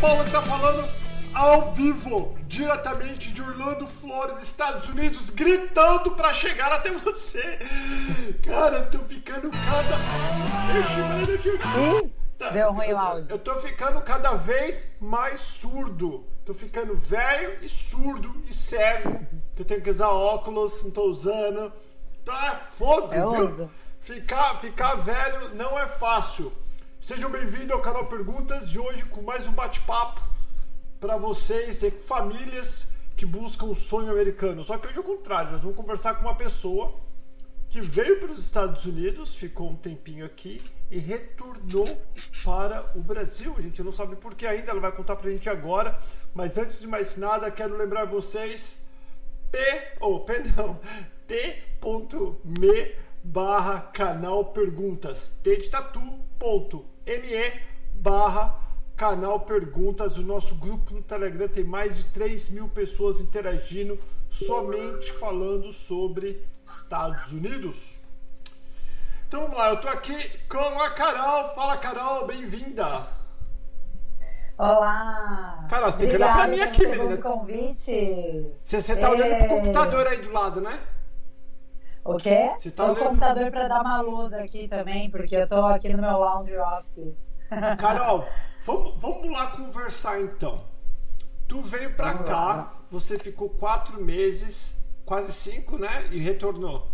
Paulo tá falando ao vivo, diretamente de Orlando, Flores, Estados Unidos, gritando pra chegar até você. Cara, eu tô ficando cada. Eu Ih, deu ruim o áudio. Eu tô ficando cada vez mais surdo. Tô ficando velho e surdo e cego. Que eu tenho que usar óculos, não tô usando. Tá fogo, Eu viu? uso. Ficar, ficar velho não é fácil. Sejam bem-vindos ao canal Perguntas de hoje com mais um bate-papo para vocês, e famílias que buscam o sonho americano. Só que hoje é o contrário, nós vamos conversar com uma pessoa que veio para os Estados Unidos, ficou um tempinho aqui e retornou para o Brasil. A gente não sabe por que ainda, ela vai contar para a gente agora. Mas antes de mais nada, quero lembrar vocês P, ou P não, t.me barra canal perguntas, t de tatu, ponto, me barra canal perguntas, o nosso grupo no Telegram tem mais de 3 mil pessoas interagindo, somente falando sobre Estados Unidos. Então vamos lá, eu tô aqui com a Carol, fala Carol, bem-vinda! Olá! Carol, você tem que olhar pra mim aqui, menina. convite. Você, você tá olhando pro É. computador aí do lado, né? O quê? Você tá olhando- o computador pra dar uma luz aqui também, porque eu tô aqui no meu laundry office. Carol, vamos, vamos lá conversar então. Tu veio pra Vamos cá, lá. você ficou quatro meses, quase cinco, né? E retornou.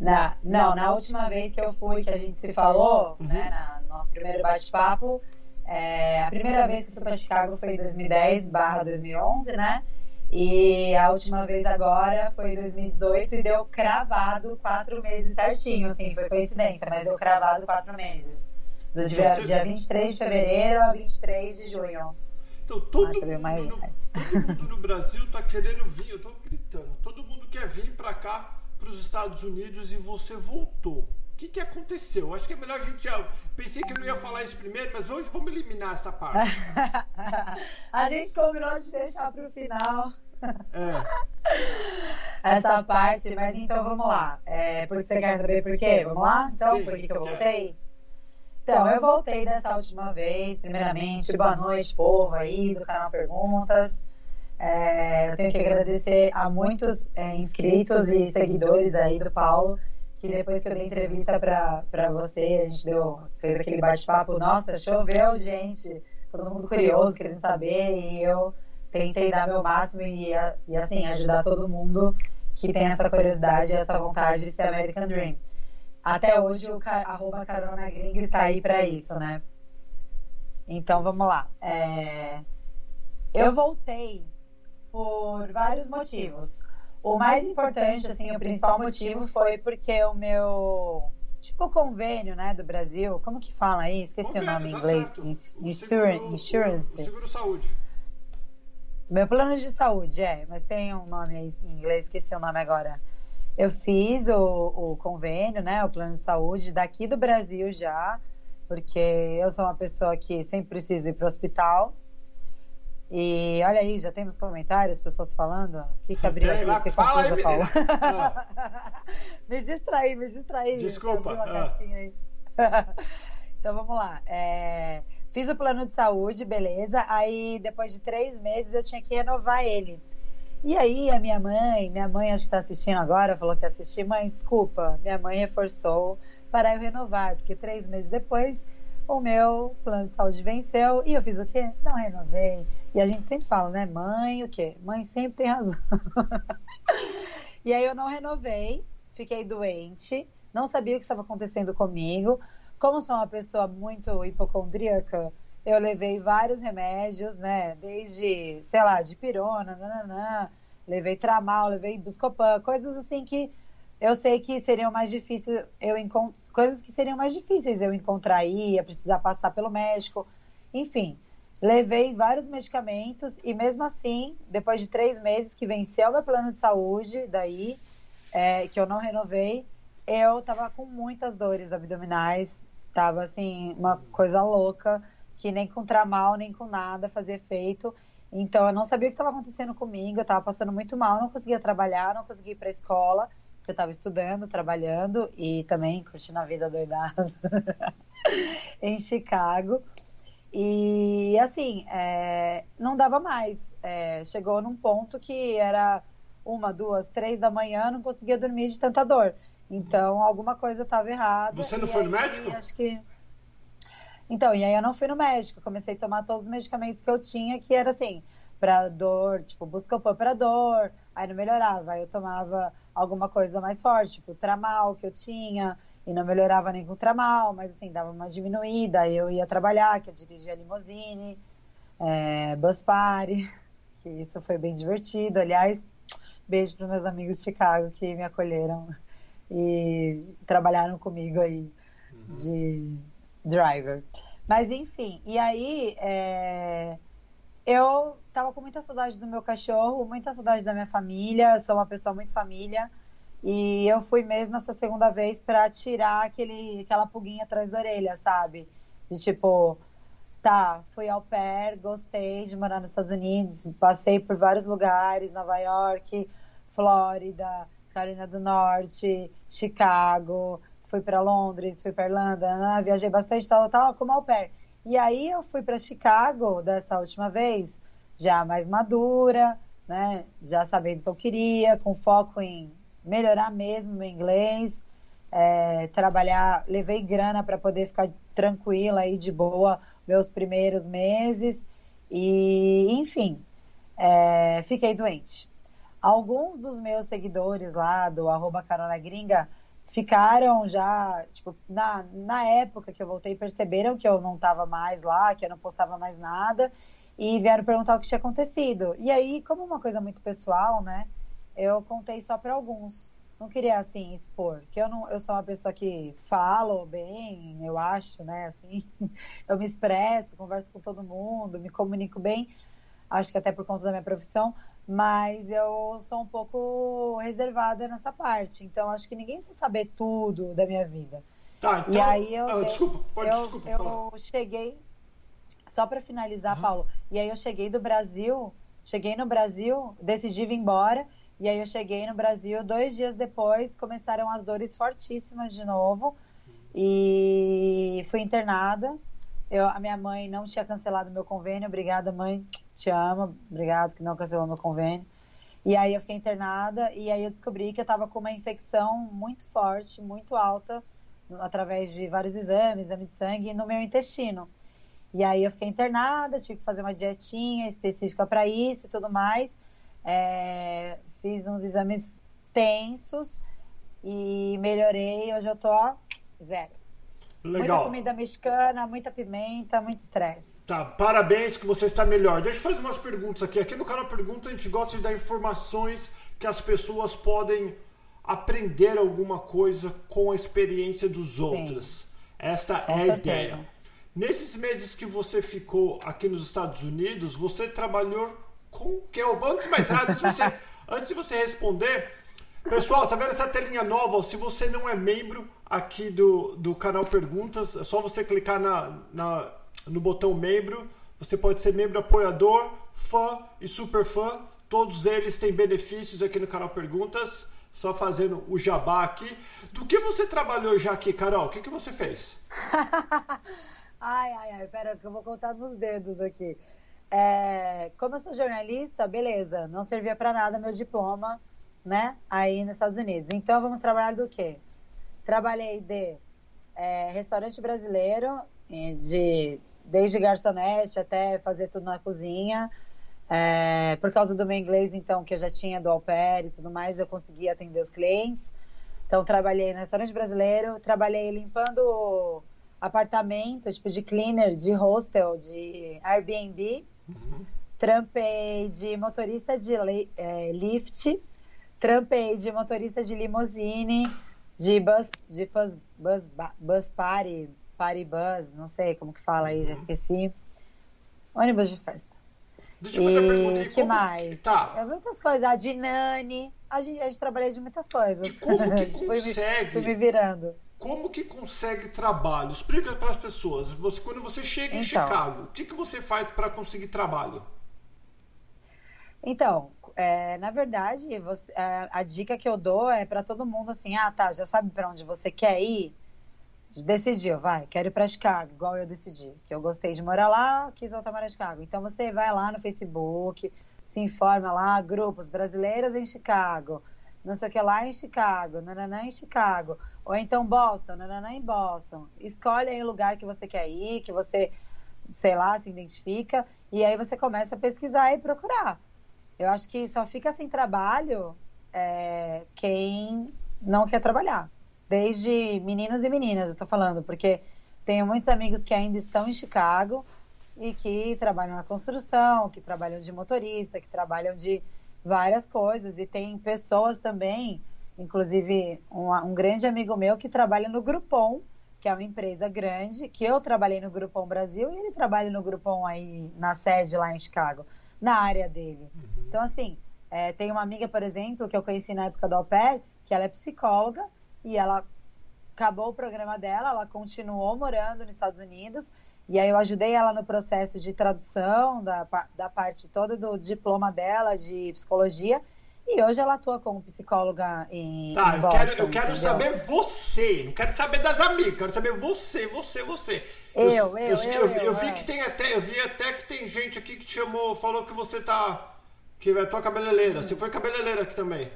Na, não, na última vez que eu fui, que a gente se falou, Uhum. né, na, no nosso primeiro bate-papo, é, a primeira vez que eu fui para Chicago foi em 2010 barra 2011, né? E a última vez agora foi em 2018 e deu cravado quatro meses certinho, assim, foi coincidência, mas deu cravado quatro meses. Do dia, Você- dia 23 de fevereiro a 23 de junho. Então todo Nossa, mundo, mais- no, todo mundo no Brasil tá querendo vir, eu tô gritando. Todo mundo quer vir pra cá, pros Estados Unidos e você voltou. O que, que aconteceu? Acho que é melhor a gente já. Pensei que eu não ia falar isso primeiro, mas hoje vamos eliminar essa parte. a gente combinou de deixar pro final. É. essa parte, mas então vamos lá. É, porque você quer saber por quê? Vamos lá? Então, Sim, por que, que eu voltei? Então, eu voltei dessa última vez. Primeiramente, boa noite, povo aí do canal Perguntas. É, eu tenho que agradecer a muitos é, inscritos e seguidores aí do Paulo, que depois que eu dei entrevista para você, a gente deu, fez aquele bate-papo. Nossa, choveu, gente. Todo mundo curioso, querendo saber, e eu tentei dar meu máximo e, e assim, ajudar todo mundo que tem essa curiosidade e essa vontade de ser American Dream. Até hoje o arroba carona gringa está aí para isso, né? Então vamos lá. É, Eu voltei por vários motivos. O mais importante, assim, o principal motivo foi porque o meu tipo convênio, né, do Brasil, como que fala aí? Esqueci Convênio, o nome em tá inglês. certo. Ins- O Insura- seguro- Insurance. O seguro saúde. Meu plano de saúde, é, mas tem um nome aí em inglês, esqueci o nome agora. Eu fiz o, o convênio, né, o plano de saúde daqui do Brasil já, porque eu sou uma pessoa que sempre preciso ir para o hospital. E olha aí, já temos comentários, pessoas falando. O que, que abriu aqui? lá, Fiquei fala aí, Paulo. menina. me distraí, me distraí. Desculpa, ah. então vamos lá. É, Fiz o plano de saúde, beleza. Aí depois de três meses eu tinha que renovar ele. E aí a minha mãe, minha mãe acho que está assistindo agora, falou que ia assistir, mãe, desculpa, minha mãe reforçou para eu renovar, porque três meses depois o meu plano de saúde venceu e eu fiz o quê? Não renovei. E a gente sempre fala, né? Mãe, o quê? Mãe sempre tem razão. e aí eu não renovei, fiquei doente, não sabia o que estava acontecendo comigo. Como sou uma pessoa muito hipocondríaca, eu levei vários remédios, né? Desde, sei lá, de pirona, nananã, levei tramal, levei buscopan, coisas assim que eu sei que seriam mais difíceis eu encontro coisas que seriam mais difíceis eu encontrar aí, ia precisar passar pelo médico, enfim. Levei vários medicamentos e mesmo assim, depois de três meses que venceu meu plano de saúde, daí é, que eu não renovei, eu tava com muitas dores abdominais, tava assim uma coisa louca que nem com tramal nem com nada fazia efeito. Então eu não sabia o que estava acontecendo comigo, eu estava passando muito mal, não conseguia trabalhar, não conseguia ir para escola, porque eu estava estudando, trabalhando e também curtindo a vida doidada em Chicago. E assim, é, não dava mais. É, chegou num ponto que era uma, duas, três da manhã, não conseguia dormir de tanta dor. Então, alguma coisa estava errada. Você não foi aí, no médico? Acho que. Então, e aí eu não fui no médico. Comecei a tomar todos os medicamentos que eu tinha, que era assim, para dor, tipo, buscopan para dor. Aí não melhorava. Aí eu tomava alguma coisa mais forte, tipo, tramal que eu tinha e não melhorava nem com tramal, mas assim, dava uma diminuída, eu ia trabalhar, que eu dirigia limousine, é, bus party, que isso foi bem divertido, aliás, beijo para meus amigos de Chicago que me acolheram e trabalharam comigo aí uhum. de driver. Mas enfim, e aí é, eu tava com muita saudade do meu cachorro, muita saudade da minha família, sou uma pessoa muito família, e eu fui mesmo essa segunda vez para tirar aquele, aquela pulguinha atrás da orelha, sabe? De tipo, tá, fui ao pair, gostei de morar nos Estados Unidos, passei por vários lugares, Nova York, Flórida, Carolina do Norte, Chicago, fui para Londres, fui para Irlanda, né? viajei bastante, tal, tal, como au pair. E aí eu fui para Chicago dessa última vez, já mais madura, né? Já sabendo o que eu queria, com foco em melhorar mesmo meu inglês, é, trabalhar, levei grana para poder ficar tranquila e de boa meus primeiros meses e, enfim, é, fiquei doente. Alguns dos meus seguidores lá do arroba Carona Gringa ficaram já, tipo, na, na época que eu voltei, perceberam que eu não estava mais lá, que eu não postava mais nada e vieram perguntar o que tinha acontecido. E aí, como uma coisa muito pessoal, né? Eu contei só para alguns. Não queria assim expor, que eu não, eu sou uma pessoa que falo bem, eu acho, né? Assim, eu me expresso, converso com todo mundo, me comunico bem. Acho que até por conta da minha profissão, mas eu sou um pouco reservada nessa parte. Então acho que ninguém precisa saber tudo da minha vida. Tá, então. E aí eu, ah, desculpa, pode, eu, desculpa. Eu cheguei só para finalizar, uhum. Paulo. E aí eu cheguei do Brasil, cheguei no Brasil, decidi vir embora e aí eu cheguei no Brasil, dois dias depois começaram as dores fortíssimas de novo e fui internada. Eu, a minha mãe não tinha cancelado meu convênio, obrigada mãe, te amo, obrigado que não cancelou meu convênio. E aí eu fiquei internada e aí eu descobri que eu estava com uma infecção muito forte, muito alta, através de vários exames, exame de sangue, no meu intestino. E aí eu fiquei internada, tive que fazer uma dietinha específica para isso e tudo mais. É, fiz uns exames tensos e melhorei. Hoje eu tô ó, zero. Legal. Muita comida mexicana, muita pimenta, muito estresse. Tá, parabéns que você está melhor. Deixa eu fazer umas perguntas aqui. Aqui no canal Pergunta a gente gosta de dar informações que as pessoas podem aprender alguma coisa com a experiência dos outros. Sim. Essa com é certeza. a ideia. Nesses meses que você ficou aqui nos Estados Unidos, você trabalhou com que é o antes mais se você Antes de você responder, pessoal, tá vendo essa telinha nova? Se você não é membro aqui do, do canal Perguntas, é só você clicar na, na, no botão membro. Você pode ser membro apoiador, fã e super fã. Todos eles têm benefícios aqui no canal Perguntas. Só fazendo o jabá aqui. Do que você trabalhou já aqui, Carol? O que, que você fez? ai, ai, ai, pera que eu vou contar nos dedos aqui. É, como eu sou jornalista, beleza, não servia para nada meu diploma, né? Aí nos Estados Unidos. Então vamos trabalhar do quê? Trabalhei de é, restaurante brasileiro, de desde garçonete até fazer tudo na cozinha. É, por causa do meu inglês, então, que eu já tinha do au pair e tudo mais, eu conseguia atender os clientes. Então, trabalhei no restaurante brasileiro, trabalhei limpando apartamento, tipo de cleaner, de hostel, de Airbnb. Uhum. Trampei de motorista de é, lift, trampei de motorista de limousine, de bus, de bus, bus, bus party, party bus, não sei como que fala aí, já uhum. esqueci. Ônibus de festa. Deixa eu fazer e... pergunta aí. que mais? Tá. É muitas coisas. A de Nani. A gente, a gente trabalha de muitas coisas. E como que consegue? Fui me virando como que consegue trabalho? Explica para as pessoas. Você, quando você chega em então, Chicago, o que, que você faz para conseguir trabalho? Então, é, na verdade, você, a, é, a, dica que eu dou é para todo mundo assim: ah, tá, já sabe para onde você quer ir? decidiu, vai, quero ir para Chicago, igual eu decidi, que eu gostei de morar lá, quis voltar para Chicago. Então você vai lá no Facebook, se informa lá, grupos brasileiros em Chicago, não sei o que lá em Chicago, nananã em Chicago, ou então Boston, nananã em Boston. Escolhe aí o lugar que você quer ir, que você, sei lá, se identifica, e aí você começa a pesquisar e procurar. Eu acho que só fica sem trabalho é, quem não quer trabalhar. Desde meninos e meninas, eu tô falando, porque tenho muitos amigos que ainda estão em Chicago e que trabalham na construção, que trabalham de motorista, que trabalham de várias coisas. E tem pessoas também, inclusive um, um grande amigo meu que trabalha no Groupon, que é uma empresa grande, que eu trabalhei no Groupon Brasil e ele trabalha no Groupon aí na sede lá em Chicago, na área dele. Uhum. Então, assim, é, tem uma amiga, por exemplo, que eu conheci na época do au pair, que ela é psicóloga e ela acabou o programa dela, ela continuou morando nos Estados Unidos e aí eu ajudei ela no processo de tradução da, da parte toda do diploma dela de psicologia e hoje ela atua como psicóloga em. Tá, em eu quero, eu quero saber você, não quero saber das amigas, quero saber você, você, você. Eu, eu, eu. Eu, eu, eu, eu vi é. que tem até, eu vi até que tem gente aqui que te chamou, falou que você tá. que é tua cabeleireira. Você foi cabeleireira aqui também.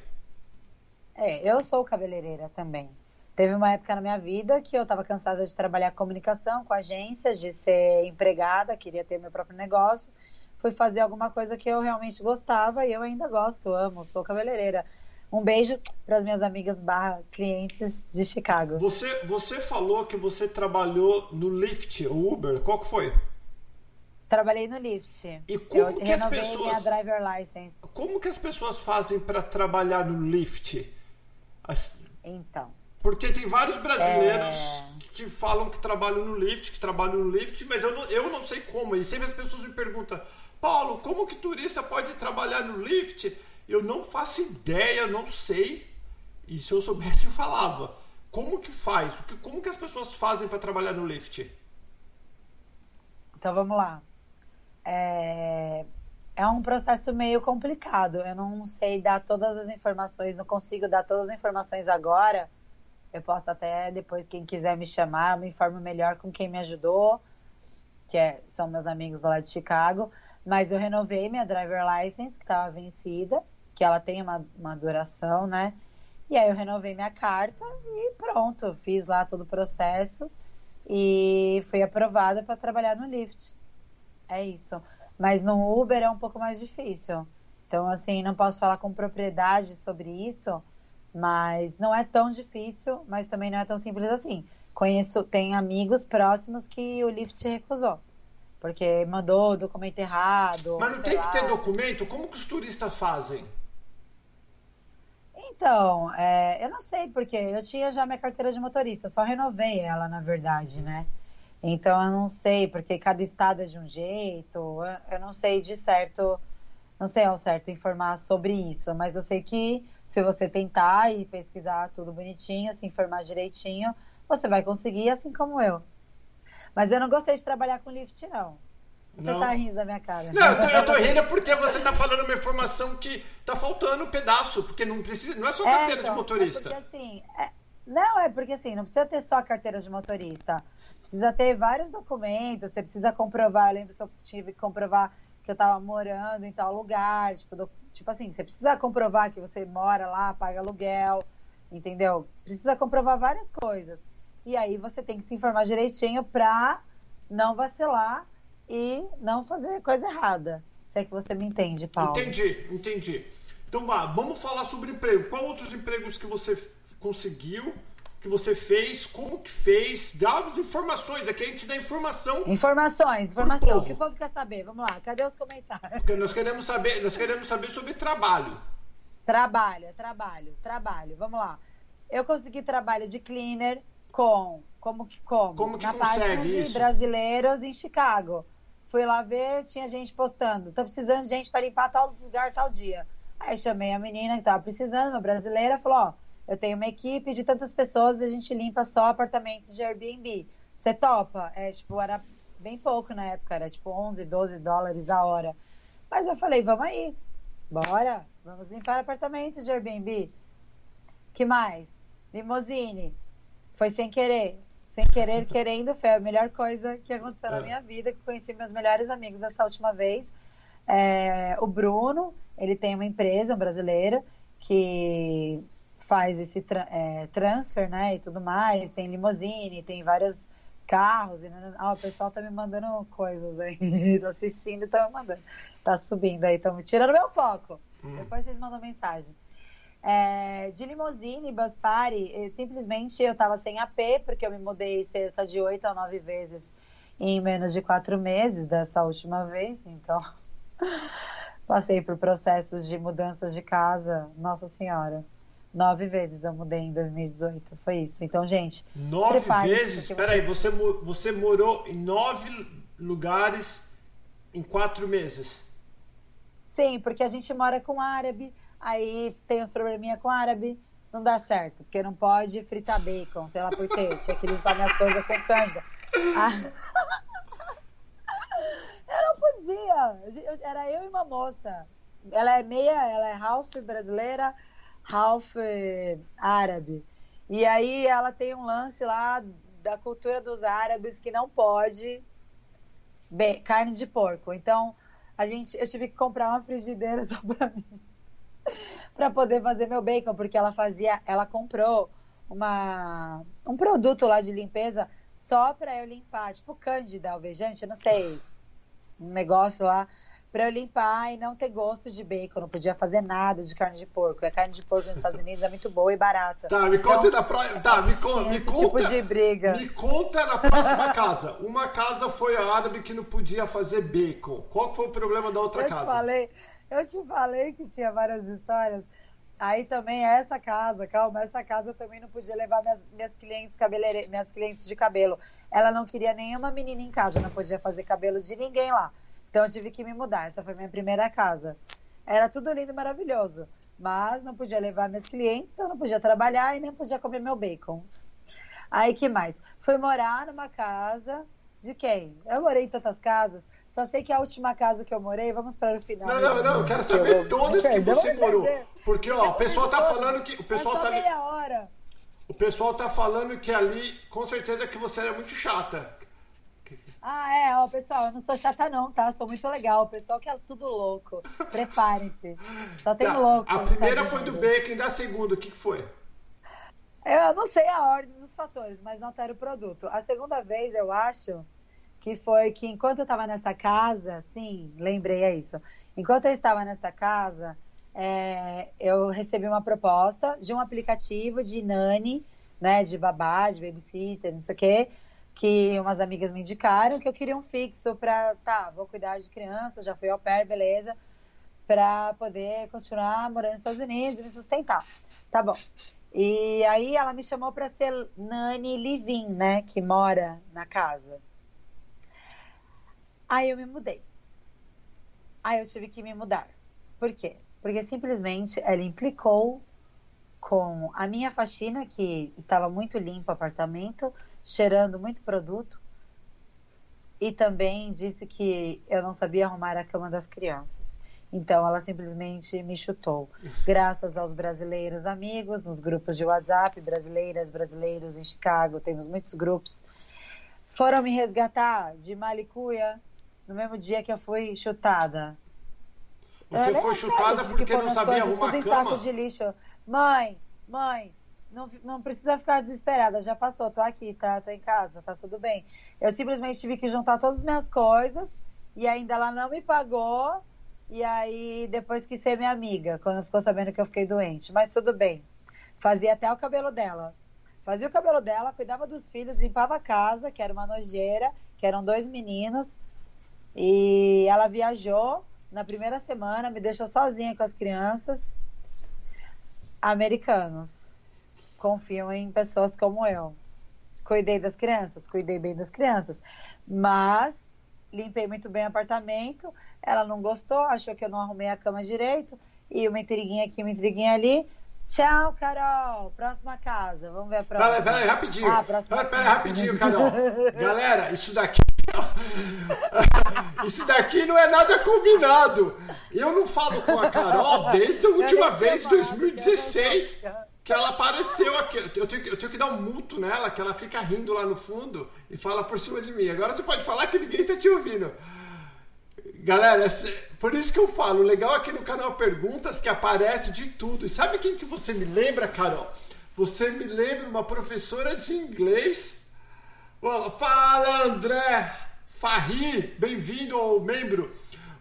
É, eu sou cabeleireira também. Teve uma época na minha vida que eu estava cansada de trabalhar comunicação com agências, de ser empregada, queria ter meu próprio negócio. Fui fazer alguma coisa que eu realmente gostava e eu ainda gosto, amo, sou cabeleireira. Um beijo para as minhas amigas barra clientes de Chicago. Você, você falou que você trabalhou no Lyft, o Uber, qual que foi? Trabalhei no Lyft. E como eu que as pessoas minha driver license. Como que as pessoas fazem para trabalhar no Lyft? As... Então. Porque tem vários brasileiros é... que falam que trabalham no Lyft, que trabalham no Lyft, mas eu não, eu não sei como. E sempre as pessoas me perguntam, Paulo, como que turista pode trabalhar no Lyft? Eu não faço ideia, não sei. E se eu soubesse, eu falava. Como que faz? Como que as pessoas fazem para trabalhar no Lyft? Então vamos lá. É é um processo meio complicado. Eu não sei dar todas as informações, não consigo dar todas as informações agora. Eu posso até depois, quem quiser me chamar, eu me informo melhor com quem me ajudou, que é, são meus amigos lá de Chicago. Mas eu renovei minha driver license, que estava vencida, que ela tem uma, uma duração, né? E aí eu renovei minha carta e pronto, fiz lá todo o processo e fui aprovada para trabalhar no Lyft. É isso. Mas no Uber é um pouco mais difícil. Então, assim, não posso falar com propriedade sobre isso, mas não é tão difícil, mas também não é tão simples assim. Conheço, tem amigos próximos que o Lyft recusou. Porque mandou documento errado. Mas não tem lá. que ter documento? Como que os turistas fazem? Então, é, eu não sei, porque eu tinha já minha carteira de motorista, só renovei ela, na verdade, né? Então eu não sei, porque cada estado é de um jeito, eu não sei de certo, não sei ao certo informar sobre isso, mas eu sei que se você tentar e pesquisar tudo bonitinho, se informar direitinho, você vai conseguir, assim como eu. Mas eu não gostei de trabalhar com lift, não. Você não. tá rindo da minha cara. Não, eu tô, eu tô rindo porque você tá falando uma informação que tá faltando um pedaço, porque não precisa, não é só carteira é, então, de motorista. É porque assim, é, não, é porque assim, não precisa ter só a carteira de motorista. Precisa ter vários documentos, você precisa comprovar. Eu lembro que eu tive que comprovar que eu estava morando em tal lugar. Tipo, do, tipo assim, você precisa comprovar que você mora lá, paga aluguel, entendeu? Precisa comprovar várias coisas. E aí você tem que se informar direitinho para não vacilar e não fazer coisa errada. Se é que você me entende, Paulo. Entendi, entendi. Então vamos falar sobre emprego. Qual outros empregos que você conseguiu, que você fez, como que fez, dá as informações, aqui a gente dá informação. Informações, informação. O que o povo quer saber? Vamos lá, cadê os comentários? Porque nós queremos saber, nós queremos saber sobre trabalho. Trabalho, trabalho, trabalho. Vamos lá. Eu consegui trabalho de cleaner com como que como? Como que Na consegue página de isso? brasileiros em Chicago. Fui lá ver, tinha gente postando. Tô precisando de gente para limpar tal lugar tal dia. Aí chamei a menina que tava precisando, uma brasileira, falou, ó, eu tenho uma equipe de tantas pessoas e a gente limpa só apartamentos de Airbnb. Você topa? É, tipo, era bem pouco na época, era tipo 11, 12 dólares a hora. Mas eu falei, vamos aí, bora, vamos limpar apartamentos de Airbnb. que mais? Limousine. Foi sem querer. sem querer, querendo, foi a melhor coisa que aconteceu é. na minha vida, que conheci meus melhores amigos dessa última vez. É, o Bruno, ele tem uma empresa brasileira que faz esse tra é, transfer, né, e tudo mais, tem limousine, tem vários carros, e, ah, o pessoal tá me mandando coisas aí, tô assistindo e tá me mandando, tá subindo aí, estão me tirando meu foco, hum. depois vocês mandam mensagem. É, de limousine, bus party, simplesmente eu tava sem AP, porque eu me mudei cerca de oito a nove vezes em menos de quatro meses dessa última vez, então passei por processos de mudanças de casa, nossa senhora. Nove vezes eu mudei em 2018, foi isso. Então, gente. Nove vezes? Espera aí, você, você morou em nove lugares em quatro meses? Sim, porque a gente mora com árabe, aí tem uns probleminha com árabe, não dá certo, porque não pode fritar bacon, sei lá por quê. Tinha que limpar minhas coisas com cândida. Ah. Eu não podia. Era eu e uma moça. Ela é meia, ela é half brasileira, half eh, árabe. E aí ela tem um lance lá da cultura dos árabes que não pode bem, carne de porco. Então, a gente, eu tive que comprar uma frigideira só para mim. para poder fazer meu bacon, porque ela fazia, ela comprou uma um produto lá de limpeza só para eu limpar, tipo cândida alvejante, eu não sei, um negócio lá para eu limpar e não ter gosto de bacon. Não podia fazer nada de carne de porco. A carne de porco nos Estados Unidos é muito boa e barata. Tá, me conta então, da praia. Tá, me, con me conta. Tipo de briga. Me conta na próxima casa. Uma casa foi a árabe que não podia fazer bacon. Qual foi o problema da outra eu casa? Te falei, eu te falei que tinha várias histórias. Aí também essa casa, calma, essa casa também não podia levar minhas, minhas clientes cabeleireiras, minhas clientes de cabelo. Ela não queria nenhuma menina em casa, não podia fazer cabelo de ninguém lá. Então eu tive que me mudar. Essa foi minha primeira casa. Era tudo lindo e maravilhoso. Mas não podia levar meus clientes, então não podia trabalhar e nem podia comer meu bacon. Aí que mais? Fui morar numa casa de quem? Eu morei em tantas casas. Só sei que a última casa que eu morei, vamos para o final. Não, não, não, eu quero saber eu, todas que você morou. Porque, ó, o pessoal tá falando que. O pessoal tá. Meia hora. O pessoal tá falando que ali, com certeza, que você era muito chata. Ah, é, ó, pessoal, eu não sou chata não, tá? Sou muito legal. O pessoal que é tudo louco. Preparem-se. Só tem tá. louco. A primeira foi do bacon, da segunda, o que, que foi? Eu não sei a ordem dos fatores, mas não era o produto. A segunda vez, eu acho que foi que enquanto eu estava nessa casa, sim, lembrei é isso. Enquanto eu estava nessa casa, é, eu recebi uma proposta de um aplicativo de nani, né, de babá, de babysitter, não sei o quê, que umas amigas me indicaram que eu queria um fixo para, tá, vou cuidar de criança, já fui ao pair, beleza, para poder continuar morando nos Estados Unidos e me sustentar. Tá bom. E aí ela me chamou para ser Nani Livin, né, que mora na casa. Aí eu me mudei. Aí eu tive que me mudar. Por quê? Porque simplesmente ela implicou com a minha faxina, que estava muito limpo o apartamento, cheirando muito produto. E também disse que eu não sabia arrumar a cama das crianças. Então ela simplesmente me chutou. Graças aos brasileiros amigos, nos grupos de WhatsApp, brasileiras, brasileiros em Chicago, temos muitos grupos. Foram me resgatar de Malicuia no mesmo dia que eu fui chutada. Você foi chutada porque não sabia arrumar a cama? de lixo. Mãe, mãe, não, não precisa ficar desesperada, já passou, tô aqui, tá? Tô em casa, tá tudo bem. Eu simplesmente tive que juntar todas as minhas coisas e ainda ela não me pagou. E aí depois quis ser minha amiga, quando ficou sabendo que eu fiquei doente. Mas tudo bem. Fazia até o cabelo dela. Fazia o cabelo dela, cuidava dos filhos, limpava a casa, que era uma nojeira, que eram dois meninos. E ela viajou na primeira semana, me deixou sozinha com as crianças. Americanos confiam em pessoas como eu. Cuidei das crianças, cuidei bem das crianças, mas limpei muito bem o apartamento. Ela não gostou, achou que eu não arrumei a cama direito e uma intriguinha aqui, uma intriguinha ali. Tchau, Carol. Próxima casa. Vamos ver a próxima. Pera, pera aí, rapidinho. Ah, pera, pera aí, rapidinho, Carol. Galera, isso daqui. isso daqui não é nada combinado. Eu não falo com a Carol desde a última vez, 2016. Que ela apareceu aqui. Eu tenho, eu tenho que dar um multo nela, que ela fica rindo lá no fundo e fala por cima de mim. Agora você pode falar que ninguém tá te ouvindo. Galera, por isso que eu falo, legal aqui no canal Perguntas que aparece de tudo. E sabe quem que você me lembra, Carol? Você me lembra uma professora de inglês. Fala, André! Farri, bem-vindo ao membro.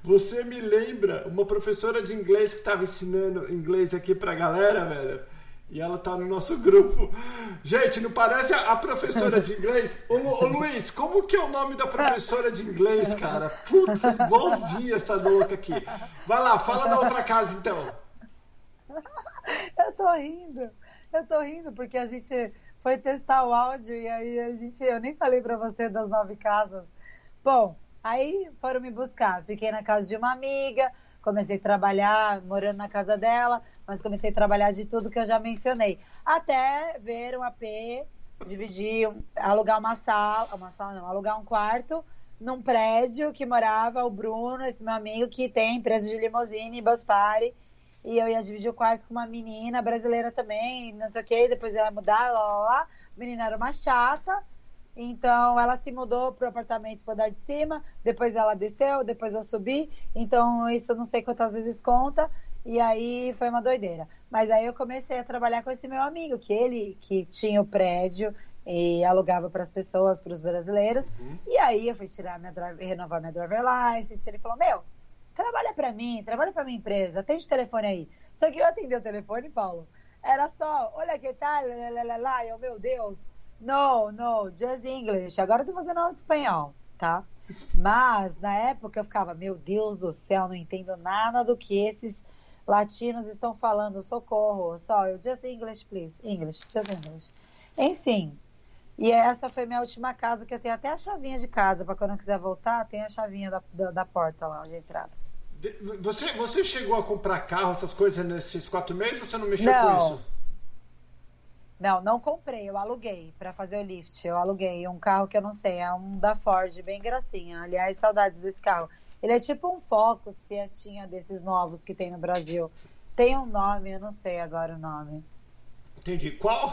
Você me lembra uma professora de inglês que estava ensinando inglês aqui pra galera, velho. E ela tá no nosso grupo. Gente, não parece a, professora de inglês? Ô, ô, Luiz, como que é o nome da professora de inglês, cara? Putz, igualzinha essa louca aqui. Vai lá, fala da outra casa então. Eu tô rindo. Eu tô rindo porque a gente foi testar o áudio e aí a gente. Eu nem falei pra você das nove casas. Bom, aí foram me buscar. Fiquei na casa de uma amiga, comecei a trabalhar morando na casa dela mas comecei a trabalhar de tudo que eu já mencionei. Até ver um AP, dividir, alugar uma sala, uma sala não, alugar um quarto num prédio que morava o Bruno, esse meu amigo que tem empresa de limousine, bus party, e eu ia dividir o quarto com uma menina brasileira também, não sei o que, depois ela ia mudar, lá, lá, lá. A menina era uma chata, então ela se mudou pro apartamento para dar de cima, depois ela desceu, depois eu subi, então isso não sei quantas vezes conta. E aí foi uma doideira. Mas aí eu comecei a trabalhar com esse meu amigo, que ele que tinha o prédio e alugava para as pessoas, para os brasileiros. Uhum. E aí eu fui tirar minha renovar minha driver license. Ele falou: "Meu, trabalha para mim, trabalha para minha empresa, atende o telefone aí". Só que eu atendi o telefone, Paulo. Era só, olha que tal, lá, lá, lá, eu, meu Deus. No, no, just English. Agora eu tô fazendo aula de espanhol, tá? Mas na época eu ficava, meu Deus do céu, não entendo nada do que esses latinos estão falando socorro, só eu just English, please, English, just English. Enfim, e essa foi minha última casa, que eu tenho até a chavinha de casa, para quando eu quiser voltar, tem a chavinha da, da, da, porta lá de entrada. Você, você chegou a comprar carro, essas coisas nesses quatro meses ou você não mexeu não. com isso? Não, não comprei, eu aluguei para fazer o lift. Eu aluguei um carro que eu não sei, é um da Ford, bem gracinha. Aliás, saudades desse carro. Ele é tipo um Focus Fiestinha desses novos que tem no Brasil. Tem um nome, eu não sei agora o nome. Entendi. Qual,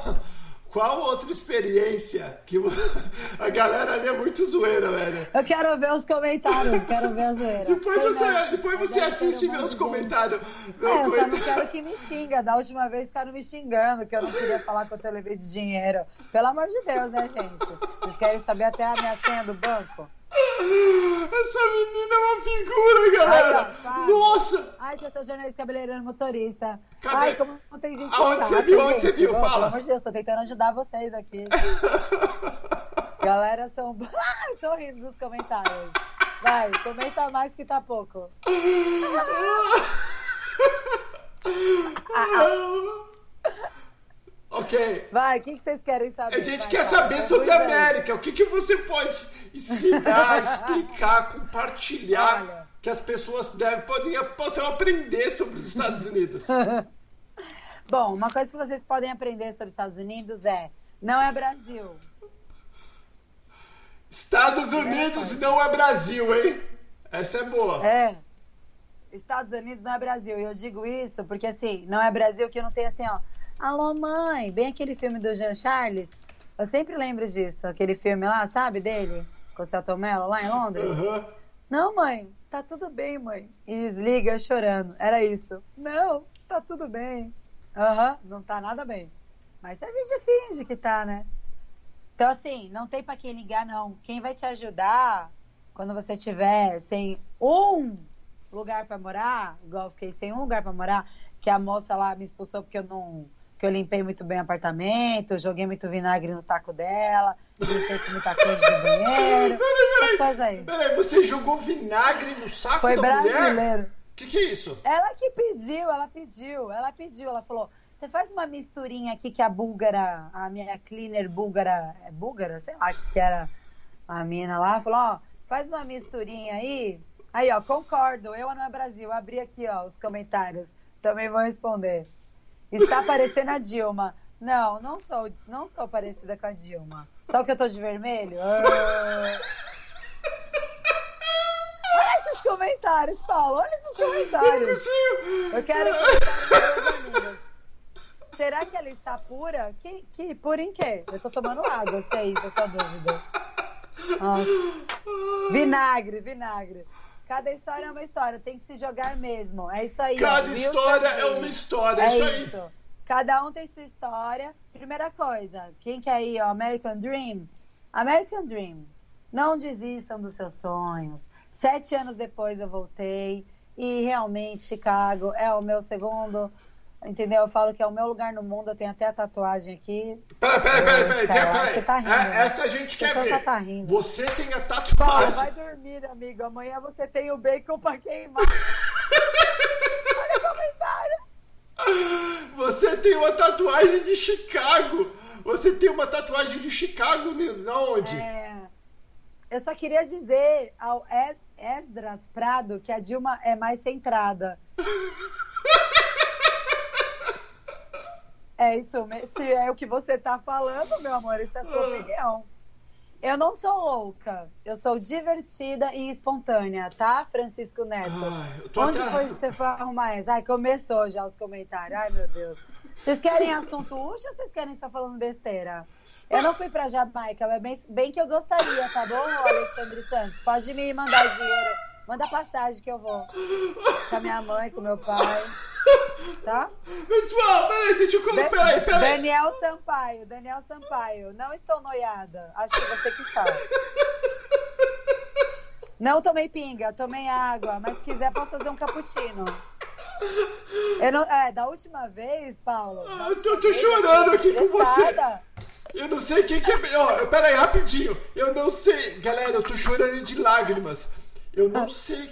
qual outra experiência que a galera ali é muito zoeira, velho? Eu quero ver os comentários, quero ver a zoeira. depois você, depois você assiste e vê os comentários. É, eu comentário. não quero que me xinga. Da última vez ficaram me xingando que eu não queria falar com o TV de dinheiro. Pelo amor de Deus, né, gente? Vocês querem saber até a minha senha do banco? Essa menina é uma figura, galera! Ai, Nossa! Ai, que eu sou jornalista cabeleireiro motorista. Cadê? Ai, como tem gente Aonde você viu? Onde você viu? Fala! Pelo amor de Deus, tô tentando ajudar vocês aqui. galera, são. Tô rindo dos comentários. Vai, comenta mais que tá pouco. Ok. Vai, o que, que vocês querem saber? A gente Vai, quer saber sobre a América. O que, que você pode ensinar, explicar, compartilhar Olha. que as pessoas devem, podem, possam aprender sobre os Estados Unidos? Bom, uma coisa que vocês podem aprender sobre os Estados Unidos é não é Brasil. Estados Unidos é, não é Brasil, hein? Essa é boa. É. Estados Unidos não é Brasil. E eu digo isso porque, assim, não é Brasil que não tem assim, ó. Alô, mãe! Bem aquele filme do Jean Charles. Eu sempre lembro disso. Aquele filme lá, sabe, dele? Com o Celton Mello lá em Londres? Uhum. Não, mãe, tá tudo bem, mãe. E desliga chorando. Era isso. Não, tá tudo bem. Aham, uhum, não tá nada bem. Mas a gente finge que tá, né? Então, assim, não tem para quem ligar, não. Quem vai te ajudar quando você tiver sem um lugar para morar, igual eu fiquei sem um lugar para morar, que a moça lá me expulsou porque eu não que eu limpei muito bem o apartamento, joguei muito vinagre no taco dela, limpei com muita coisa do banheiro. Peraí, peraí, aí. peraí, você jogou vinagre no saco Foi da brasileiro. mulher? O que, que é isso? Ela que pediu, ela pediu, ela pediu, ela falou. Você faz uma misturinha aqui que a búlgara, a minha cleaner búlgara, é búlgara? Sei lá que era a mina lá, falou, ó, faz uma misturinha aí. Aí, ó, concordo, eu não é Brasil. Abri aqui, ó, os comentários. Também vou responder. Está parecendo a Dilma. Não, não sou, não sou parecida com a Dilma. Só que eu tô de vermelho? Ah. Olha esses comentários, Paulo. Olha esses comentários. Eu quero comentários será que ela está pura? Que, que pura em quê? Eu tô tomando água, se é isso a sua dúvida. Nossa. Vinagre, vinagre. Cada história é uma história, tem que se jogar mesmo. É isso aí. Cada ó, história é uma história, é, é isso aí. Isso. Cada um tem sua história. Primeira coisa, quem quer ir ao American Dream? American Dream. Não desistam dos seus sonhos. Sete anos depois eu voltei e realmente Chicago é o meu segundo Entendeu? Eu falo que é o meu lugar no mundo, eu tenho até a tatuagem aqui. Peraí, peraí, peraí, peraí, peraí. Você tá rindo, é, né? Essa a gente quer ver. Tá rindo. Você tem a tatuagem. Vai dormir, amigo. Amanhã você tem o bacon pra queimar. Olha o comentário. Você tem uma tatuagem de Chicago. Você tem uma tatuagem de Chicago onde? É. Eu só queria dizer ao Esdras Prado que a Dilma é mais centrada. É isso, se é o que você está falando, meu amor, isso é sua ah. opinião. Eu não sou louca, eu sou divertida e espontânea, tá, Francisco Neto? Ai, Onde até... foi que você foi arrumar isso? Ai, começou já os comentários. Ai, meu Deus. Vocês querem assunto útil ou vocês querem estar falando besteira? Eu não fui pra Jamaica, mas bem, bem que eu gostaria, tá bom, Alexandre Santos? Pode me mandar dinheiro. Manda passagem que eu vou. Com a minha mãe, com meu pai. Tá? Pessoal, peraí, deixa eu colocar. Peraí, peraí. Daniel Sampaio, Daniel Sampaio. Não estou noiada. Acho que você que está. Não tomei pinga, tomei água, mas se quiser posso fazer um cappuccino. Eu não, é, da última vez, Paulo. Ah, eu tô, tô chorando aqui com você. Eu não sei quem que é. Ó, peraí, rapidinho. Eu não sei. Galera, eu tô chorando de lágrimas. Eu não sei.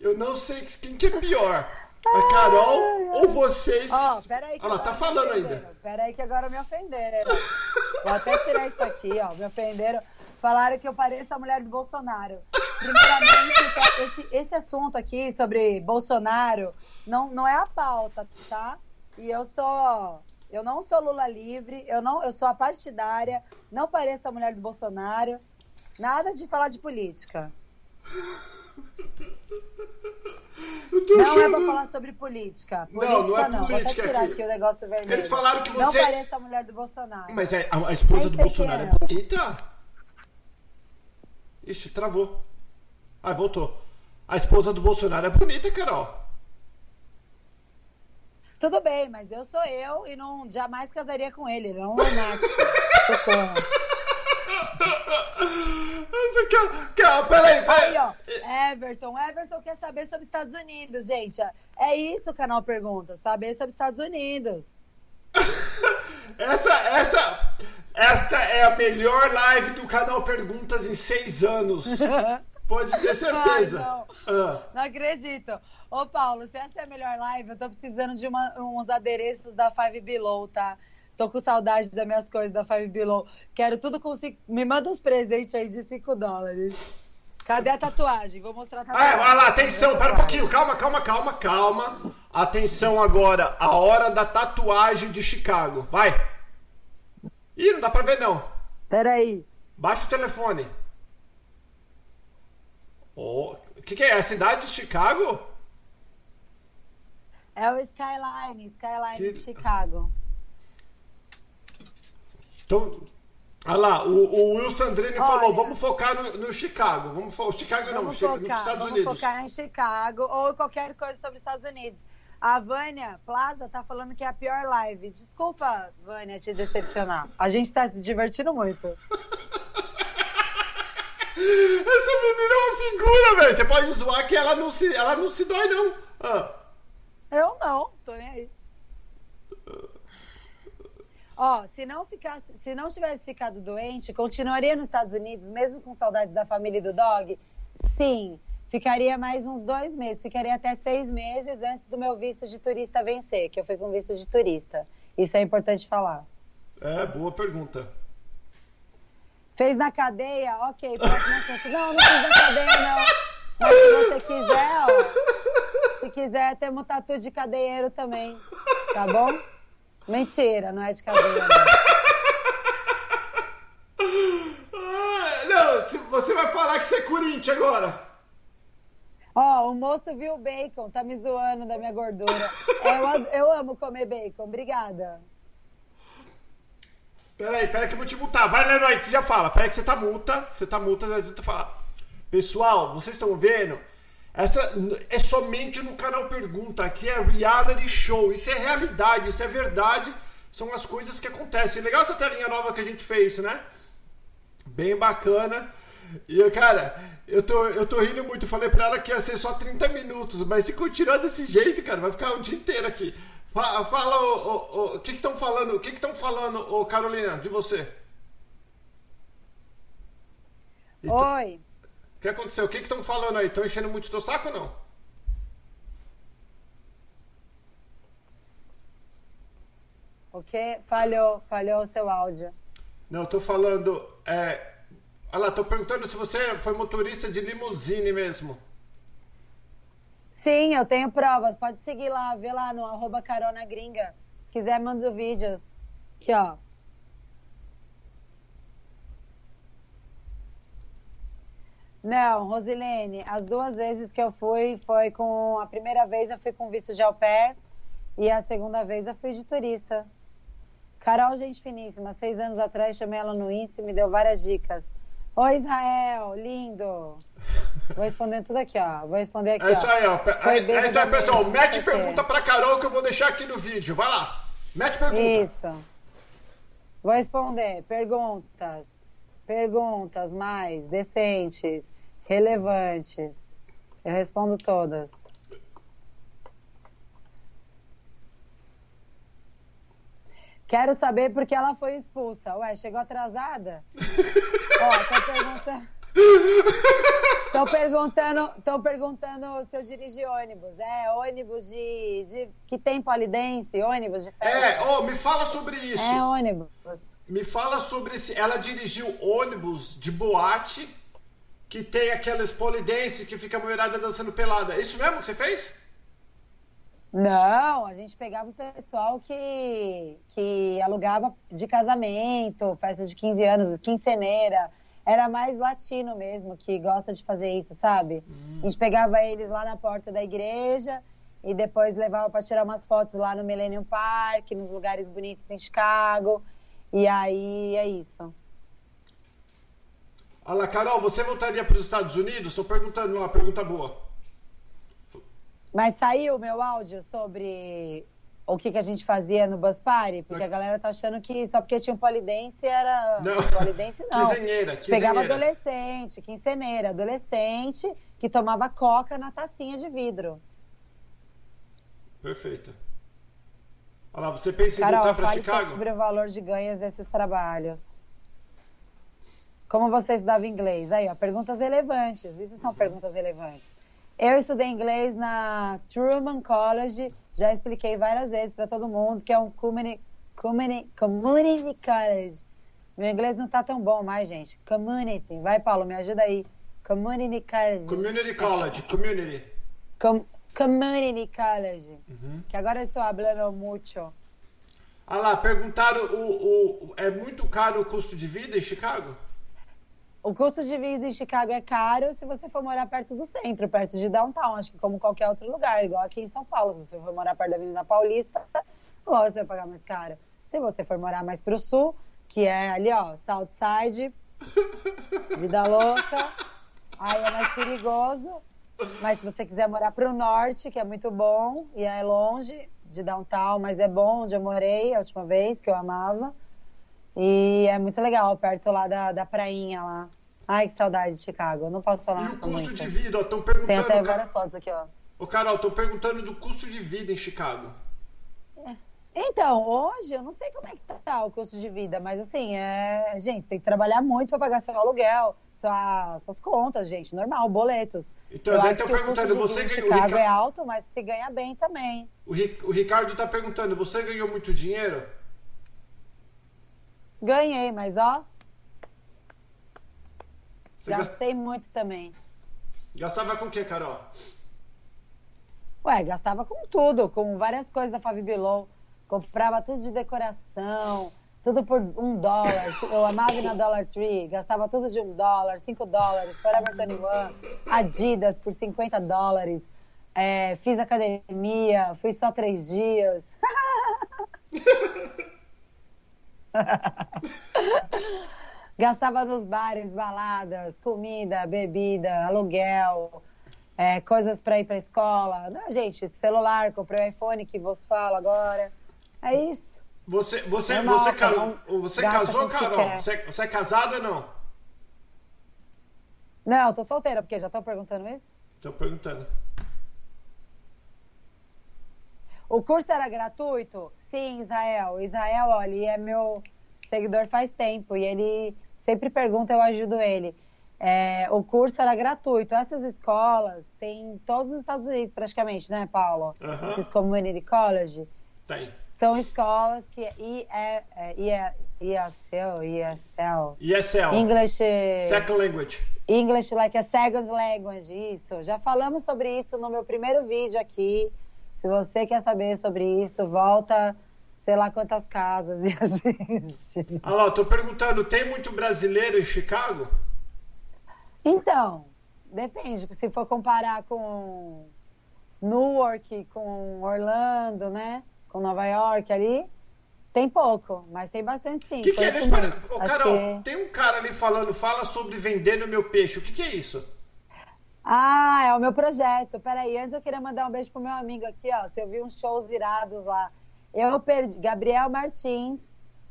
Eu não sei quem que é pior. A Carol ou vocês? Ó, oh, peraí que Olha lá, tá falando ainda. Peraí que agora me ofenderam. Vou até tirar isso aqui, ó. Me ofenderam. Falaram que eu pareço a mulher do Bolsonaro. Primeiramente, tá, esse, esse assunto aqui sobre Bolsonaro não, não é a pauta, tá? E eu sou. Eu não sou Lula livre, eu não, eu sou a partidária, não pareço a mulher do Bolsonaro. Nada de falar de política. não chorando. é pra falar sobre política. Política não, não é não. política. Vou tirar aqui. o negócio vermelho. Eles falaram que você... Não parece a mulher do Bolsonaro. Mas é, a, a esposa do Bolsonaro é bonita? Ixi, travou. Ah, voltou. A esposa do Bolsonaro é bonita, Carol. Tudo bem, mas eu sou eu e não jamais casaria com ele. Ele é um lunático. Você quer, quer, peraí, peraí. Aí, ó, Everton. Everton quer saber sobre Estados Unidos, gente. É isso o canal pergunta, saber sobre Estados Unidos. essa, essa, esta é a melhor live do canal Perguntas em seis anos. Pode ter certeza. Ai, não. Ah. não acredito. Ô, Paulo, se essa é a melhor live, eu tô precisando de uma, uns adereços da Five Below, tá? Tô com saudade das minhas coisas da Five Below. Quero tudo com cinco... Me manda uns presentes aí de 5 dólares. Cadê a tatuagem? Vou mostrar a tatuagem. Ah, olha lá, atenção, pera um pouquinho. Calma, calma, calma, calma. Atenção agora. A hora da tatuagem de Chicago. Vai. Ih, não dá pra ver não. Pera aí. Baixa o telefone. O oh, que, que é? A cidade de Chicago? É o Skyline, Skyline que... de Chicago. Então, olha lá, o, o Wilson Andrini Olha, falou, vamos focar no, no Chicago. Vamos fo Chicago não, focar, nos Estados vamos Unidos. Vamos focar em Chicago ou qualquer coisa sobre os Estados Unidos. A Vânia Plaza tá falando que é a pior live. Desculpa, Vânia, te decepcionar. A gente tá se divertindo muito. Essa menina é uma figura, velho. Você pode zoar que ela não se, ela não se dói, não. Ah. Eu não, tô nem aí. Ó, se não ficasse, se não tivesse ficado doente, continuaria nos Estados Unidos, mesmo com saudades da família e do dog? Sim, ficaria mais uns dois meses, ficaria até seis meses antes do meu visto de turista vencer, que eu fui com visto de turista. Isso é importante falar. É, boa pergunta. Fez na cadeia? Ok, Não, não fiz na cadeia, não. Mas se você quiser, ó. Se quiser, temos tatu de cadeieiro também. Tá bom? Mentira, não é de. Ah, não, se você vai falar que você é Corinthians agora. Ó, oh, o moço viu o bacon, tá me zoando da minha gordura. É, eu, eu amo comer bacon, obrigada. Peraí, peraí que eu vou te multar. Vai aí, você já fala. Peraí que você tá multa. Você tá multa, você tá falar. Pessoal, vocês estão vendo? Essa é somente no canal Pergunta. Aqui é reality show. Isso é realidade, isso é verdade. São as coisas que acontecem. Legal essa telinha nova que a gente fez, né? Bem bacana. E, cara, eu tô, eu tô rindo muito. falei pra ela que ia ser só 30 minutos. Mas se continuar desse jeito, cara, vai ficar o dia inteiro aqui. Fala, fala o que estão falando, o que estão falando, ô Carolina, de você? Oi. O que aconteceu? O que estão falando aí? Estão enchendo muito teu saco ou não? O que? Falhou, falhou o seu áudio. Não, tô falando. É... Olha lá, tô perguntando se você foi motorista de limusine mesmo. Sim, eu tenho provas. Pode seguir lá, vê lá no arroba carona gringa. Se quiser, manda vídeos. Aqui, ó. Não, Rosilene, as duas vezes que eu fui, foi com. A primeira vez eu fui com visto de au pair e a segunda vez eu fui de turista. Carol, gente finíssima, seis anos atrás chamei ela no Insta e me deu várias dicas. Oi, Israel, lindo! Vou responder tudo aqui, ó. Vou responder aqui. É isso aí, ó. É, é isso aí, pessoal. Mete pergunta pra Carol que eu vou deixar aqui no vídeo. Vai lá. Mete pergunta. Isso. Vou responder. Perguntas. Perguntas mais decentes, relevantes. Eu respondo todas. Quero saber por que ela foi expulsa. Ué, chegou atrasada? Ó, tô perguntando. Estão perguntando, perguntando se eu dirigi ônibus. É, ônibus de, de que tem polidense, ônibus de festa. É, oh, me fala sobre isso. É, ônibus. Me fala sobre esse. Ela dirigiu ônibus de boate que tem aquelas polidense que fica a mulherada dançando pelada. É isso mesmo que você fez? Não, a gente pegava o pessoal que, que alugava de casamento, festa de 15 anos, quinceneira era mais latino mesmo, que gosta de fazer isso, sabe? Hum. A gente pegava eles lá na porta da igreja e depois levava para tirar umas fotos lá no Millennium Park, nos lugares bonitos em Chicago. E aí é isso. Olha, Carol, você voltaria para os Estados Unidos? Estou perguntando uma pergunta boa. Mas saiu o meu áudio sobre o que, que a gente fazia no Bus Party, porque a galera tá achando que só porque tinha um polidense era. Não. Polidense não. Quiseneira, Pegava adolescente, quinceneira, adolescente que tomava coca na tacinha de vidro. Perfeito. Olha lá, você pensa em Carol, voltar para Chicago? sobre o valor de ganhos desses trabalhos. Como você estudava inglês? Aí, ó, perguntas relevantes. Isso são perguntas relevantes. Eu estudei inglês na Truman College, já expliquei várias vezes para todo mundo que é um community, community, community college. Meu inglês não tá tão bom mais, gente. Community. Vai, Paulo, me ajuda aí. Community college. Community college, community. Com, community college. Uhum. Que agora estou falando muito. Ah lá, perguntaram, o, o, é muito caro o custo de vida em Chicago? O custo de vida em Chicago é caro se você for morar perto do centro, perto de downtown, acho que como qualquer outro lugar, igual aqui em São Paulo. Se você for morar perto da Avenida Paulista, lógico, você vai pagar mais caro. Se você for morar mais pro sul, que é ali, ó, Southside, vida louca, aí é mais perigoso. Mas se você quiser morar pro norte, que é muito bom, e é longe de downtown, mas é bom onde eu morei a última vez, que eu amava. E é muito legal, perto lá da, da prainha lá. Ai, que saudade de Chicago. Eu não posso falar. E o custo muito. de vida, ó, estão perguntando. Tem até várias fotos aqui, ó. Ô, Carol, estão perguntando do custo de vida em Chicago. É. Então, hoje eu não sei como é que tá o custo de vida, mas assim, é... gente, tem que trabalhar muito para pagar seu aluguel, sua... suas contas, gente, normal, boletos. Então, eu estão perguntando, você ganhou. Chicago Rica... é alto, mas se ganha bem também. O, o Ricardo está perguntando, você ganhou muito dinheiro? Ganhei, mas ó. Você gastei gast... muito também. Gastava com o que, Carol? Ué, gastava com tudo, com várias coisas da Fabi Below. Comprava tudo de decoração, tudo por um dólar. Eu amava ir na Dollar Tree, gastava tudo de um dólar, cinco dólares, Forever 21, Adidas por 50 dólares. É, fiz academia, fui só três dias. Gastava nos bares, baladas, comida, bebida, aluguel, é, coisas para ir para escola. Não, gente, celular, comprei o iPhone que vos falo agora. É isso. Você, você, Normal, você, você casou, Carol? Você, você é casada ou não? Não, sou solteira, porque já estão perguntando isso? Estou perguntando. O curso era gratuito? Sim, Israel. Israel, olha, é meu seguidor faz tempo e ele sempre pergunta, eu ajudo ele. É, o curso era gratuito. Essas escolas tem em todos os Estados Unidos, praticamente, né, Paulo? Uhum. Esses community college. Tem. São escolas que I, é, é, ESL, ESL. ESL. English. Second language. English like a second language, isso. Já falamos sobre isso no meu primeiro vídeo aqui. Se você quer saber sobre isso, volta sei lá quantas casas e assiste. Olha lá, tô perguntando, tem muito brasileiro em Chicago? Então, depende. Se for comparar com Newark, com Orlando, né? Com Nova York ali, tem pouco, mas tem bastante sim. Que que é? Deixa Ô, Carol, que... tem um cara ali falando, fala sobre vender no meu peixe. O que, que é isso? Ah, é o meu projeto. Peraí, antes eu queria mandar um beijo pro meu amigo aqui, ó. Você ouviu uns shows irados lá. Eu perdi. Gabriel Martins,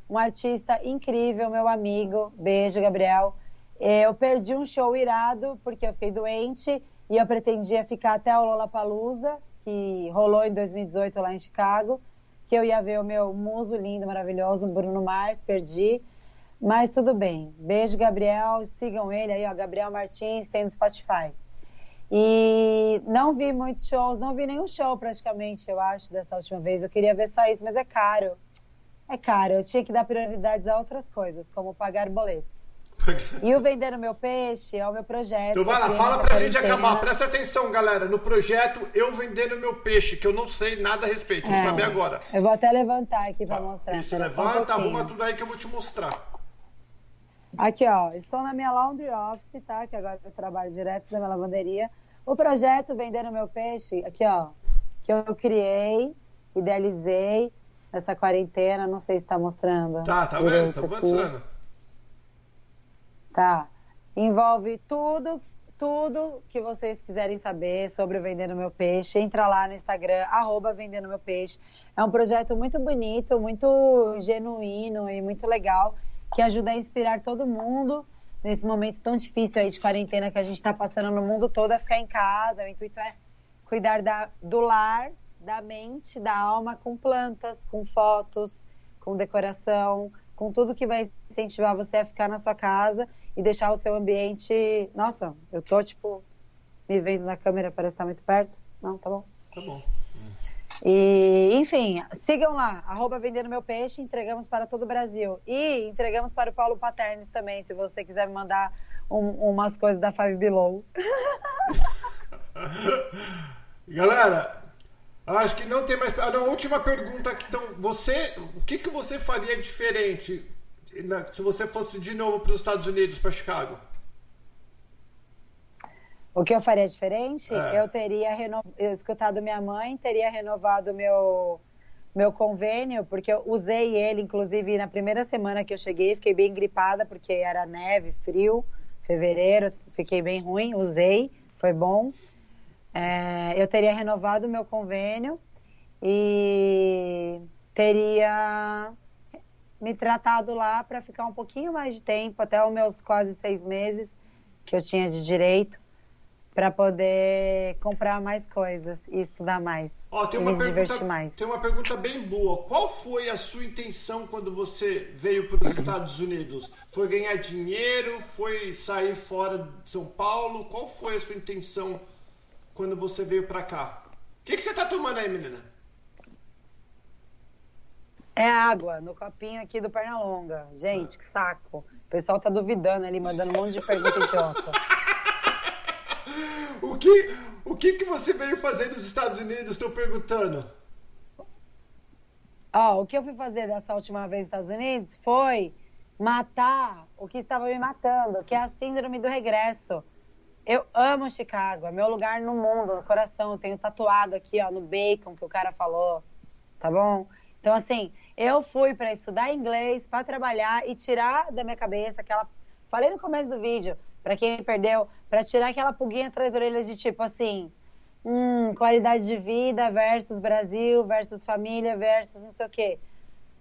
um artista incrível, meu amigo. Beijo, Gabriel. Eu perdi um show irado porque eu fiquei doente e eu pretendia ficar até o Lollapalooza, que rolou em 2018 lá em Chicago, que eu ia ver o meu muso lindo, maravilhoso, Bruno Mars, perdi. Mas tudo bem. Beijo, Gabriel. Sigam ele aí, ó, Gabriel Martins, tem no Spotify. E não vi muitos shows, não vi nenhum show praticamente, eu acho, dessa última vez. Eu queria ver só isso, mas é caro. É caro. Eu tinha que dar prioridades a outras coisas, como pagar boletos. E o Vendendo Meu Peixe é o meu projeto. Então vai lá, fala pra gente acabar. Presta atenção, galera, no projeto Eu Vendendo Meu Peixe, que eu não sei nada a respeito, é, vou saber agora. Eu vou até levantar aqui pra mostrar. Isso, levanta, um arruma tudo aí que eu vou te mostrar. Aqui, ó, estou na minha laundry office, tá? Que agora eu trabalho direto na minha lavanderia. O projeto Vendendo Meu Peixe, aqui, ó, que eu criei, idealizei nessa quarentena, não sei se está mostrando. Tá, tá vendo? Tá mostrando. Tá. Envolve tudo, tudo que vocês quiserem saber sobre o Vendendo Meu Peixe. Entra lá no Instagram, arroba Vendendo Meu Peixe. É um projeto muito bonito, muito genuíno e muito legal, que ajuda a inspirar todo mundo nesse momento tão difícil aí de quarentena que a gente está passando no mundo todo, é ficar em casa. O intuito é cuidar da, do lar, da mente, da alma, com plantas, com fotos, com decoração, com tudo que vai incentivar você a ficar na sua casa e deixar o seu ambiente. Nossa, eu tô tipo me vendo na câmera, parece estar muito perto. Não, tá bom? Tá bom. E, enfim, sigam lá, arroba Vendendo Meu Peixe, entregamos para todo o Brasil. E entregamos para o Paulo Paternes também, se você quiser me mandar um, umas coisas da Five Below. Galera, acho que não tem mais. Ah, última pergunta. Então, você, o que, que você faria diferente se você fosse de novo para os Estados Unidos, para Chicago? O que eu faria diferente? É. Eu teria reno... eu escutado minha mãe, teria renovado meu meu convênio, porque eu usei ele, inclusive, na primeira semana que eu cheguei, fiquei bem gripada, porque era neve, frio, fevereiro, fiquei bem ruim, usei, foi bom. É, eu teria renovado meu convênio e teria me tratado lá para ficar um pouquinho mais de tempo, até os meus quase seis meses que eu tinha de direito para poder comprar mais coisas e estudar mais. Ó, tem uma pergunta, mais. tem uma pergunta bem boa. Qual foi a sua intenção quando você veio para os Estados Unidos? Foi ganhar dinheiro? Foi sair fora de São Paulo? Qual foi a sua intenção quando você veio para cá? O que, que você está tomando aí, menina? É água no copinho aqui do Pernalonga. Gente, que saco. O pessoal tá duvidando ali, mandando um monte de pergunta idiota. o que, o que, que você veio fazer nos Estados Unidos? Estou perguntando. Ó, oh, o que eu fui fazer dessa última vez nos Estados Unidos foi matar o que estava me matando, que é a síndrome do regresso. Eu amo Chicago, é meu lugar no mundo, no coração. Eu tenho tatuado aqui, ó, no bacon que o cara falou, tá bom? Então, assim, Eu fui para estudar inglês, para trabalhar e tirar da minha cabeça aquela. Falei no começo do vídeo, para quem perdeu, para tirar aquela pulguinha atrás da orelha de tipo assim, hum, qualidade de vida versus Brasil, versus família, versus não sei o quê.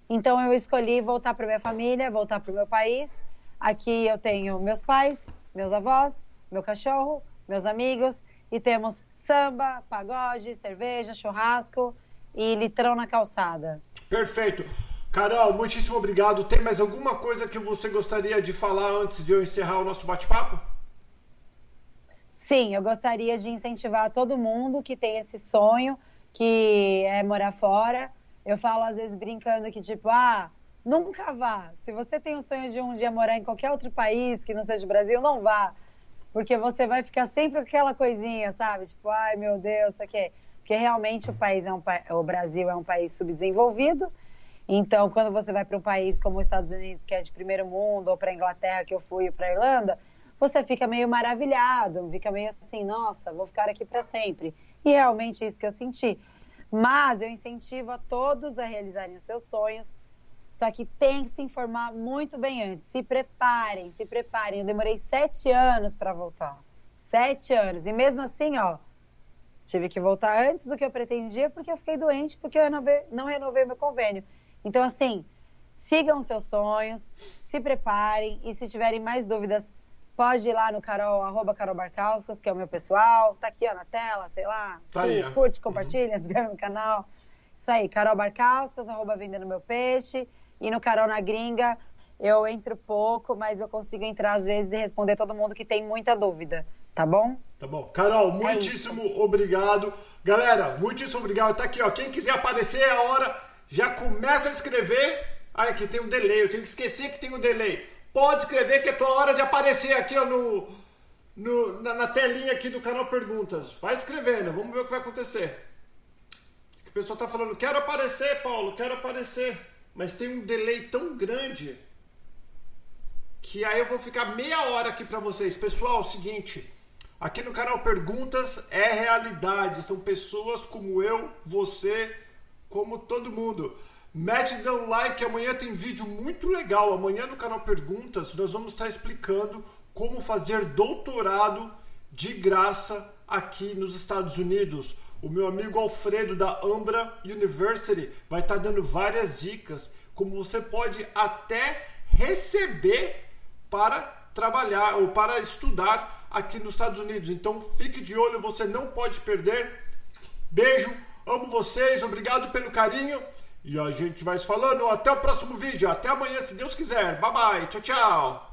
Então eu escolhi voltar para minha família, voltar para o meu país. Aqui eu tenho meus pais, meus avós, meu cachorro, meus amigos e temos samba, pagode, cerveja, churrasco e litrão na calçada. Perfeito. Carol, muitíssimo obrigado. Tem mais alguma coisa que você gostaria de falar antes de eu encerrar o nosso bate-papo? Sim, eu gostaria de incentivar todo mundo que tem esse sonho, que é morar fora. Eu falo às vezes brincando que, tipo, ah, nunca vá. Se você tem o sonho de um dia morar em qualquer outro país que não seja o Brasil, não vá. Porque você vai ficar sempre com aquela coisinha, sabe? Tipo, ai meu Deus, isso aqui. Porque realmente o país é um o Brasil é um país subdesenvolvido. Então, quando você vai para um país como os Estados Unidos, que é de primeiro mundo, ou para a Inglaterra, que eu fui, para a Irlanda, você fica meio maravilhado, fica meio assim, nossa, vou ficar aqui para sempre. E realmente é isso que eu senti. Mas eu incentivo a todos a realizarem os seus sonhos, só que tem que se informar muito bem antes. Se preparem, se preparem. Eu demorei sete anos para voltar. Sete anos. E mesmo assim, ó, tive que voltar antes do que eu pretendia, porque eu fiquei doente, porque eu renovei, não renovei meu convênio. Então, assim, sigam seus sonhos, se preparem e se tiverem mais dúvidas, Pode ir lá no Carol, arroba Carol Barcauskas, que é o meu pessoal. Tá aqui ó, na tela, sei lá. Tá aí, curte, compartilha, se inscreve no canal. Isso aí, Carol Barcauskas, arroba Vendendo Meu Peixe. E no Carol na Gringa, eu entro pouco, mas eu consigo entrar às vezes e responder todo mundo que tem muita dúvida. Tá bom? Tá bom. Carol, é muitíssimo obrigado. Galera, muitíssimo obrigado. Tá aqui, ó. Quem quiser aparecer é a hora. Já começa a escrever. Ai, aqui tem um delay. Eu tenho que esquecer que tem um delay. Pode escrever que é tua hora de aparecer aqui ó, no, no na, na, telinha aqui do canal Perguntas. Vai escrevendo, vamos ver o que vai acontecer. O pessoal tá falando, quero aparecer, Paulo, quero aparecer. Mas tem um delay tão grande que aí eu vou ficar meia hora aqui para vocês. Pessoal, é o seguinte, aqui no canal Perguntas é realidade. São pessoas como eu, você, como todo mundo. Mete um like, amanhã tem vídeo muito legal. Amanhã no canal Perguntas nós vamos estar explicando como fazer doutorado de graça aqui nos Estados Unidos. O meu amigo Alfredo da Ambra University vai estar dando várias dicas como você pode até receber para trabalhar ou para estudar aqui nos Estados Unidos. Então fique de olho, você não pode perder. Beijo, amo vocês, obrigado pelo carinho. E a gente vai se falando. Até o próximo vídeo. Até amanhã, se Deus quiser. Bye bye. Tchau, tchau.